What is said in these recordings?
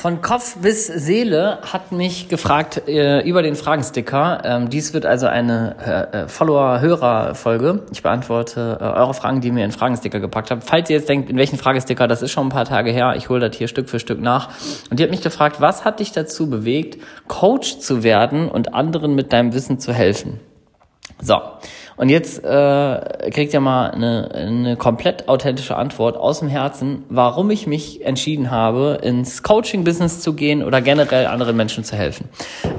Von Kopf bis Seele hat mich gefragt äh, über den Fragensticker. Ähm, dies wird also eine äh, äh, Follower-Hörer-Folge. Ich beantworte äh, eure Fragen, die ihr mir in Fragensticker gepackt habt. Falls ihr jetzt denkt, in welchen Fragesticker, das ist schon ein paar Tage her. Ich hole das hier Stück für Stück nach. Und die hat mich gefragt, was hat dich dazu bewegt, Coach zu werden und anderen mit deinem Wissen zu helfen? So, und jetzt äh, kriegt ihr mal eine, eine komplett authentische Antwort aus dem Herzen, warum ich mich entschieden habe, ins Coaching-Business zu gehen oder generell anderen Menschen zu helfen.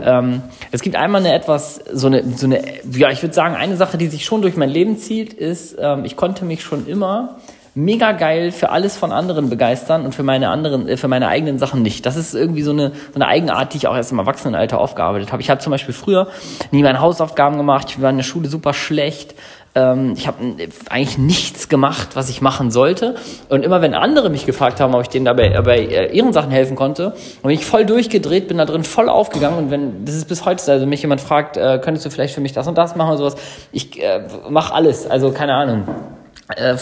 Ähm, es gibt einmal eine etwas, so eine, so eine, ja, ich würde sagen, eine Sache, die sich schon durch mein Leben zieht, ist, ähm, ich konnte mich schon immer mega geil für alles von anderen begeistern und für meine anderen, äh, für meine eigenen Sachen nicht. Das ist irgendwie so eine, so eine Eigenart, die ich auch erst im Erwachsenenalter aufgearbeitet habe. Ich habe zum Beispiel früher nie meine Hausaufgaben gemacht, ich war in der Schule super schlecht. Ähm, ich habe eigentlich nichts gemacht, was ich machen sollte. Und immer wenn andere mich gefragt haben, ob ich denen dabei bei äh, ihren Sachen helfen konnte, bin ich voll durchgedreht, bin da drin voll aufgegangen. Und wenn, das ist bis heute, also mich jemand fragt, äh, könntest du vielleicht für mich das und das machen oder sowas, ich äh, mache alles. Also keine Ahnung. Äh,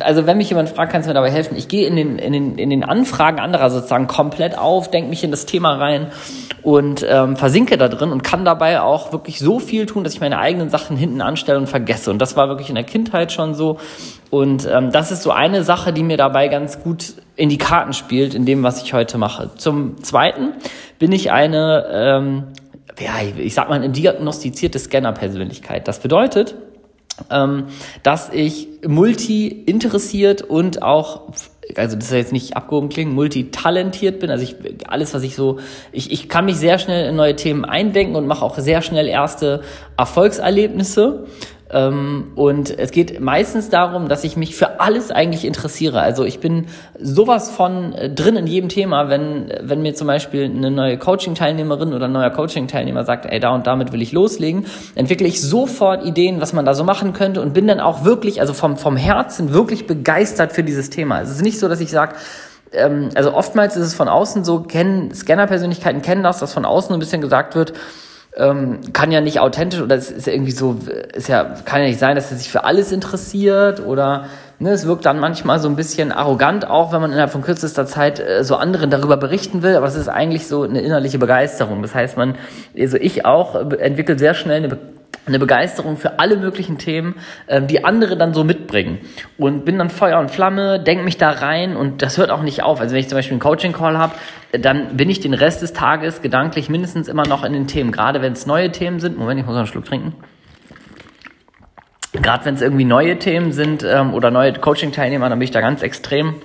also wenn mich jemand fragt, kannst du mir dabei helfen? Ich gehe in den, in den, in den Anfragen anderer sozusagen komplett auf, denke mich in das Thema rein und ähm, versinke da drin und kann dabei auch wirklich so viel tun, dass ich meine eigenen Sachen hinten anstelle und vergesse. Und das war wirklich in der Kindheit schon so. Und ähm, das ist so eine Sache, die mir dabei ganz gut in die Karten spielt, in dem, was ich heute mache. Zum Zweiten bin ich eine, ähm, ja, ich sag mal, eine diagnostizierte Scanner-Persönlichkeit. Das bedeutet, ähm, dass ich multi interessiert und auch also das ist jetzt nicht abgehoben klingen, multitalentiert bin. Also ich alles, was ich so, ich, ich kann mich sehr schnell in neue Themen eindenken und mache auch sehr schnell erste Erfolgserlebnisse. Ähm, und es geht meistens darum, dass ich mich für alles eigentlich interessiere. Also ich bin sowas von äh, drin in jedem Thema, wenn, wenn mir zum Beispiel eine neue Coaching-Teilnehmerin oder ein neuer Coaching-Teilnehmer sagt, ey, da und damit will ich loslegen, entwickle ich sofort Ideen, was man da so machen könnte und bin dann auch wirklich, also vom, vom Herzen wirklich begeistert für dieses Thema. Es ist nicht so, dass ich sage, ähm, also oftmals ist es von außen so, kennen Scanner-Persönlichkeiten kennen das, dass von außen ein bisschen gesagt wird, ähm, kann ja nicht authentisch oder es ist ja irgendwie so, ist ja, kann ja nicht sein, dass er sich für alles interessiert oder ne, es wirkt dann manchmal so ein bisschen arrogant auch, wenn man innerhalb von kürzester Zeit äh, so anderen darüber berichten will, aber es ist eigentlich so eine innerliche Begeisterung. Das heißt, man, also ich auch, äh, entwickelt sehr schnell eine eine Begeisterung für alle möglichen Themen, ähm, die andere dann so mitbringen. Und bin dann Feuer und Flamme, denke mich da rein und das hört auch nicht auf. Also wenn ich zum Beispiel einen Coaching-Call habe, dann bin ich den Rest des Tages gedanklich mindestens immer noch in den Themen. Gerade wenn es neue Themen sind. Moment, ich muss noch einen Schluck trinken. Gerade wenn es irgendwie neue Themen sind ähm, oder neue Coaching-Teilnehmer, dann bin ich da ganz extrem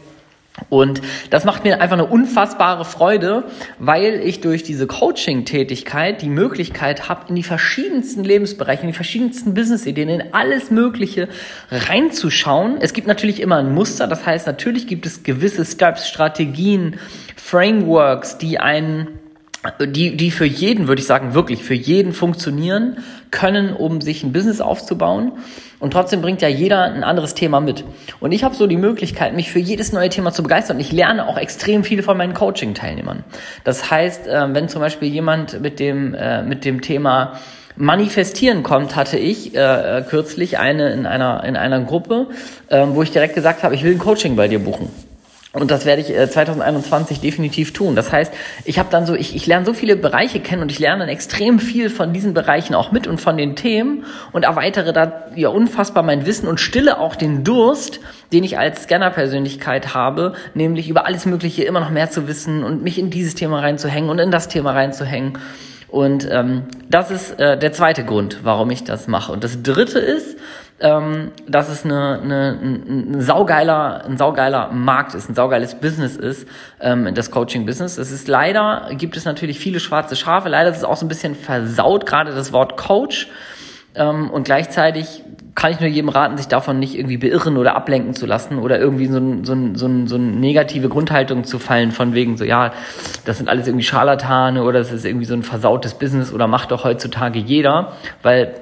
und das macht mir einfach eine unfassbare Freude, weil ich durch diese Coaching-Tätigkeit die Möglichkeit habe, in die verschiedensten Lebensbereiche, in die verschiedensten Business-Ideen, in alles Mögliche reinzuschauen. Es gibt natürlich immer ein Muster, das heißt, natürlich gibt es gewisse Steps, Strategien, Frameworks, die einen die, die für jeden, würde ich sagen, wirklich für jeden funktionieren können, um sich ein Business aufzubauen. Und trotzdem bringt ja jeder ein anderes Thema mit. Und ich habe so die Möglichkeit, mich für jedes neue Thema zu begeistern. Und ich lerne auch extrem viel von meinen Coaching-Teilnehmern. Das heißt, äh, wenn zum Beispiel jemand mit dem, äh, mit dem Thema Manifestieren kommt, hatte ich äh, kürzlich eine in einer, in einer Gruppe, äh, wo ich direkt gesagt habe, ich will ein Coaching bei dir buchen. Und das werde ich äh, 2021 definitiv tun. Das heißt, ich habe dann so, ich, ich lerne so viele Bereiche kennen und ich lerne dann extrem viel von diesen Bereichen auch mit und von den Themen und erweitere da ja unfassbar mein Wissen und stille auch den Durst, den ich als Scanner-Persönlichkeit habe, nämlich über alles Mögliche immer noch mehr zu wissen und mich in dieses Thema reinzuhängen und in das Thema reinzuhängen. Und ähm, das ist äh, der zweite Grund, warum ich das mache. Und das dritte ist, ähm, dass es eine, eine, ein, saugeiler, ein saugeiler Markt ist, ein saugeiles Business ist, ähm, das Coaching-Business. Es ist leider, gibt es natürlich viele schwarze Schafe, leider ist es auch so ein bisschen versaut, gerade das Wort Coach. Ähm, und gleichzeitig kann ich nur jedem raten, sich davon nicht irgendwie beirren oder ablenken zu lassen oder irgendwie so, so, so, so eine negative Grundhaltung zu fallen von wegen so, ja, das sind alles irgendwie Scharlatane oder das ist irgendwie so ein versautes Business oder macht doch heutzutage jeder, weil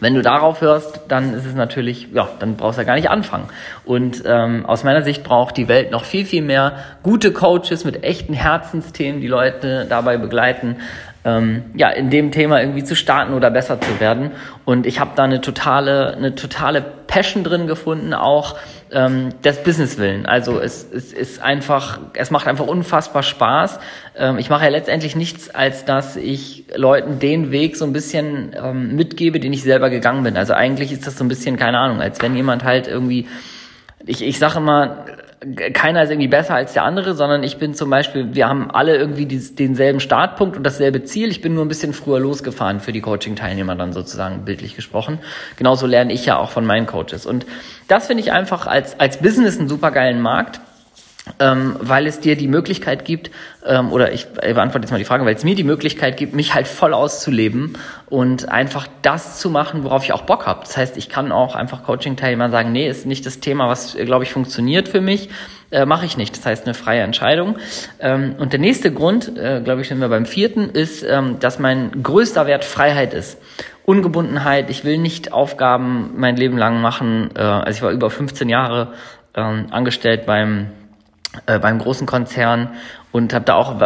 wenn du darauf hörst, dann ist es natürlich, ja, dann brauchst du ja gar nicht anfangen. Und ähm, aus meiner Sicht braucht die Welt noch viel, viel mehr gute Coaches mit echten Herzensthemen, die Leute dabei begleiten, ähm, ja, in dem Thema irgendwie zu starten oder besser zu werden. Und ich habe da eine totale, eine totale Passion drin gefunden, auch ähm, des Business willen. Also es, es ist einfach, es macht einfach unfassbar Spaß. Ähm, ich mache ja letztendlich nichts, als dass ich Leuten den Weg so ein bisschen ähm, mitgebe, den ich selber gegangen bin. Also eigentlich ist das so ein bisschen, keine Ahnung, als wenn jemand halt irgendwie ich, ich sage immer, keiner ist irgendwie besser als der andere, sondern ich bin zum Beispiel, wir haben alle irgendwie dies, denselben Startpunkt und dasselbe Ziel. Ich bin nur ein bisschen früher losgefahren für die Coaching-Teilnehmer dann sozusagen bildlich gesprochen. Genauso lerne ich ja auch von meinen Coaches. Und das finde ich einfach als, als Business einen supergeilen Markt ähm, weil es dir die Möglichkeit gibt, ähm, oder ich beantworte jetzt mal die Frage, weil es mir die Möglichkeit gibt, mich halt voll auszuleben und einfach das zu machen, worauf ich auch Bock habe. Das heißt, ich kann auch einfach Coaching-Teilnehmer sagen, nee, ist nicht das Thema, was, glaube ich, funktioniert für mich, äh, mache ich nicht. Das heißt, eine freie Entscheidung. Ähm, und der nächste Grund, äh, glaube ich, sind wir beim vierten, ist, ähm, dass mein größter Wert Freiheit ist. Ungebundenheit, ich will nicht Aufgaben mein Leben lang machen. Äh, also ich war über 15 Jahre ähm, angestellt beim äh, beim großen Konzern und habe da auch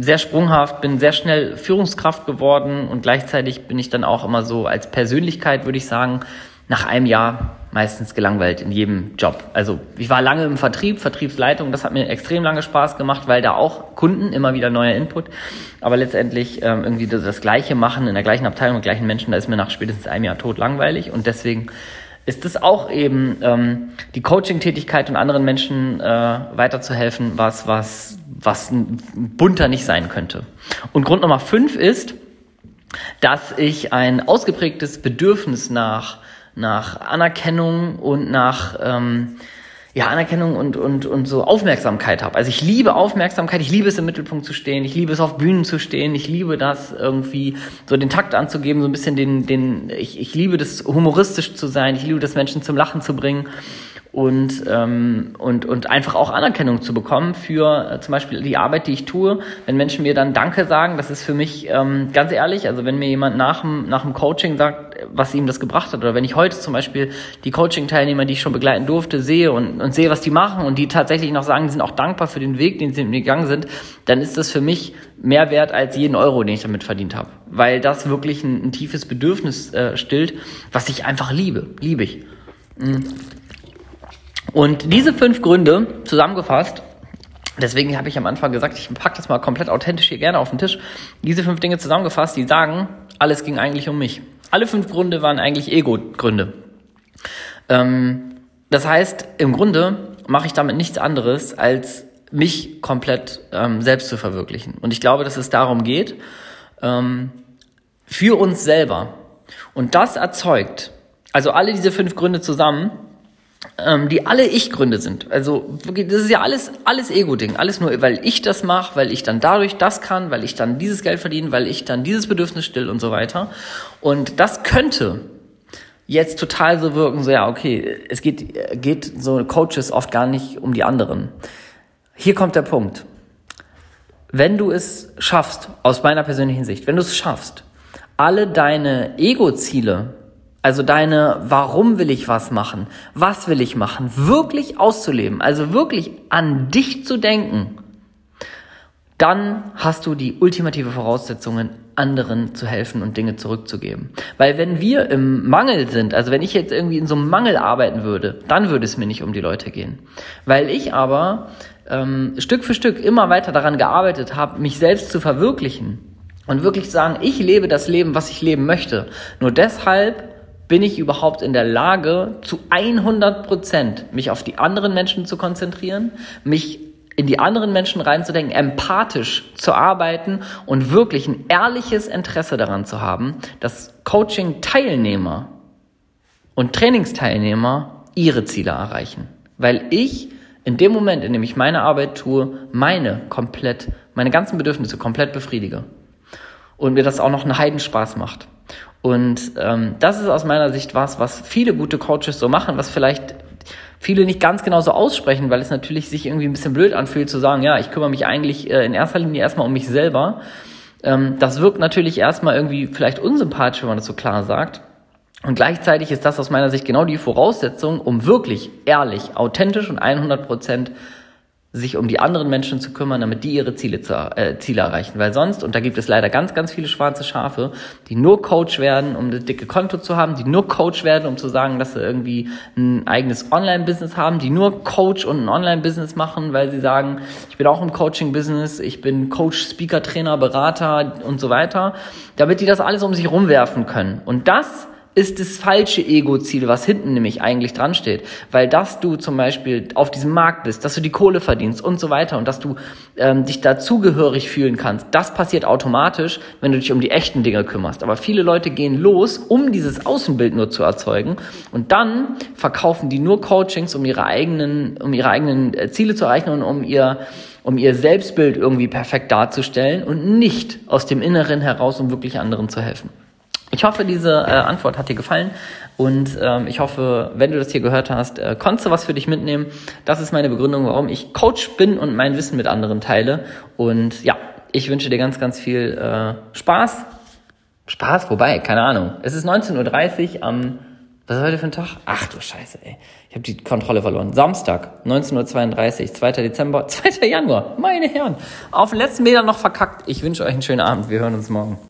sehr sprunghaft, bin sehr schnell Führungskraft geworden und gleichzeitig bin ich dann auch immer so als Persönlichkeit, würde ich sagen, nach einem Jahr meistens gelangweilt in jedem Job. Also ich war lange im Vertrieb, Vertriebsleitung, das hat mir extrem lange Spaß gemacht, weil da auch Kunden immer wieder neuer Input, aber letztendlich ähm, irgendwie das, das Gleiche machen in der gleichen Abteilung mit gleichen Menschen, da ist mir nach spätestens einem Jahr tot langweilig und deswegen ist es auch eben ähm, die Coaching-Tätigkeit und anderen Menschen äh, weiterzuhelfen, was, was, was bunter nicht sein könnte. Und Grund Nummer fünf ist, dass ich ein ausgeprägtes Bedürfnis nach, nach Anerkennung und nach ähm, ja, Anerkennung und, und, und so Aufmerksamkeit habe. Also ich liebe Aufmerksamkeit, ich liebe es im Mittelpunkt zu stehen, ich liebe es auf Bühnen zu stehen, ich liebe das irgendwie so den Takt anzugeben, so ein bisschen den, den, ich, ich liebe das humoristisch zu sein, ich liebe das Menschen zum Lachen zu bringen und, ähm, und, und einfach auch Anerkennung zu bekommen für äh, zum Beispiel die Arbeit, die ich tue. Wenn Menschen mir dann Danke sagen, das ist für mich ähm, ganz ehrlich, also wenn mir jemand nach dem, nach dem Coaching sagt, was ihm das gebracht hat, oder wenn ich heute zum Beispiel die Coaching-Teilnehmer, die ich schon begleiten durfte, sehe und, und sehe, was die machen und die tatsächlich noch sagen, die sind auch dankbar für den Weg, den sie mit mir gegangen sind, dann ist das für mich mehr wert als jeden Euro, den ich damit verdient habe. Weil das wirklich ein, ein tiefes Bedürfnis äh, stillt, was ich einfach liebe. Liebe ich. Mhm. Und diese fünf Gründe zusammengefasst, deswegen habe ich am Anfang gesagt, ich packe das mal komplett authentisch hier gerne auf den Tisch, diese fünf Dinge zusammengefasst, die sagen, alles ging eigentlich um mich. Alle fünf Gründe waren eigentlich Ego-Gründe. Ähm, das heißt, im Grunde mache ich damit nichts anderes, als mich komplett ähm, selbst zu verwirklichen. Und ich glaube, dass es darum geht, ähm, für uns selber. Und das erzeugt, also alle diese fünf Gründe zusammen, ähm, die alle Ich-Gründe sind. Also das ist ja alles, alles Ego-Ding. Alles nur, weil ich das mache, weil ich dann dadurch das kann, weil ich dann dieses Geld verdiene, weil ich dann dieses Bedürfnis still und so weiter. Und das könnte jetzt total so wirken, so ja, okay, es geht, geht so Coaches oft gar nicht um die anderen. Hier kommt der Punkt. Wenn du es schaffst, aus meiner persönlichen Sicht, wenn du es schaffst, alle deine Ego-Ziele also deine, warum will ich was machen? Was will ich machen? Wirklich auszuleben. Also wirklich an dich zu denken. Dann hast du die ultimative Voraussetzungen, anderen zu helfen und Dinge zurückzugeben. Weil wenn wir im Mangel sind, also wenn ich jetzt irgendwie in so einem Mangel arbeiten würde, dann würde es mir nicht um die Leute gehen. Weil ich aber ähm, Stück für Stück immer weiter daran gearbeitet habe, mich selbst zu verwirklichen und wirklich sagen, ich lebe das Leben, was ich leben möchte. Nur deshalb bin ich überhaupt in der Lage, zu 100 Prozent mich auf die anderen Menschen zu konzentrieren, mich in die anderen Menschen reinzudenken, empathisch zu arbeiten und wirklich ein ehrliches Interesse daran zu haben, dass Coaching-Teilnehmer und Trainingsteilnehmer ihre Ziele erreichen. Weil ich in dem Moment, in dem ich meine Arbeit tue, meine komplett, meine ganzen Bedürfnisse komplett befriedige. Und mir das auch noch einen Heidenspaß macht. Und ähm, das ist aus meiner Sicht was, was viele gute Coaches so machen, was vielleicht viele nicht ganz genau so aussprechen, weil es natürlich sich irgendwie ein bisschen blöd anfühlt zu sagen, ja, ich kümmere mich eigentlich äh, in erster Linie erstmal um mich selber. Ähm, das wirkt natürlich erstmal irgendwie vielleicht unsympathisch, wenn man das so klar sagt. Und gleichzeitig ist das aus meiner Sicht genau die Voraussetzung, um wirklich ehrlich, authentisch und 100 Prozent sich um die anderen Menschen zu kümmern, damit die ihre Ziele, zu, äh, Ziele erreichen. Weil sonst, und da gibt es leider ganz, ganz viele schwarze Schafe, die nur Coach werden, um das dicke Konto zu haben, die nur Coach werden, um zu sagen, dass sie irgendwie ein eigenes Online-Business haben, die nur Coach und ein Online-Business machen, weil sie sagen, ich bin auch im Coaching-Business, ich bin Coach, Speaker, Trainer, Berater und so weiter, damit die das alles um sich rumwerfen können. Und das ist das falsche Ego-Ziel, was hinten nämlich eigentlich dran steht. Weil dass du zum Beispiel auf diesem Markt bist, dass du die Kohle verdienst und so weiter und dass du ähm, dich dazugehörig fühlen kannst, das passiert automatisch, wenn du dich um die echten Dinge kümmerst. Aber viele Leute gehen los, um dieses Außenbild nur zu erzeugen und dann verkaufen die nur Coachings, um ihre eigenen, um ihre eigenen äh, Ziele zu erreichen und um ihr um ihr Selbstbild irgendwie perfekt darzustellen und nicht aus dem Inneren heraus, um wirklich anderen zu helfen. Ich hoffe, diese äh, Antwort hat dir gefallen und ähm, ich hoffe, wenn du das hier gehört hast, äh, konntest du was für dich mitnehmen. Das ist meine Begründung, warum ich Coach bin und mein Wissen mit anderen teile. Und ja, ich wünsche dir ganz, ganz viel äh, Spaß. Spaß, wobei, keine Ahnung. Es ist 19.30 Uhr am, was ist heute für ein Tag? Ach du Scheiße, ey. Ich habe die Kontrolle verloren. Samstag, 19.32 Uhr, 2. Dezember, 2. Januar. Meine Herren. Auf den letzten Meter noch verkackt. Ich wünsche euch einen schönen Abend. Wir hören uns morgen.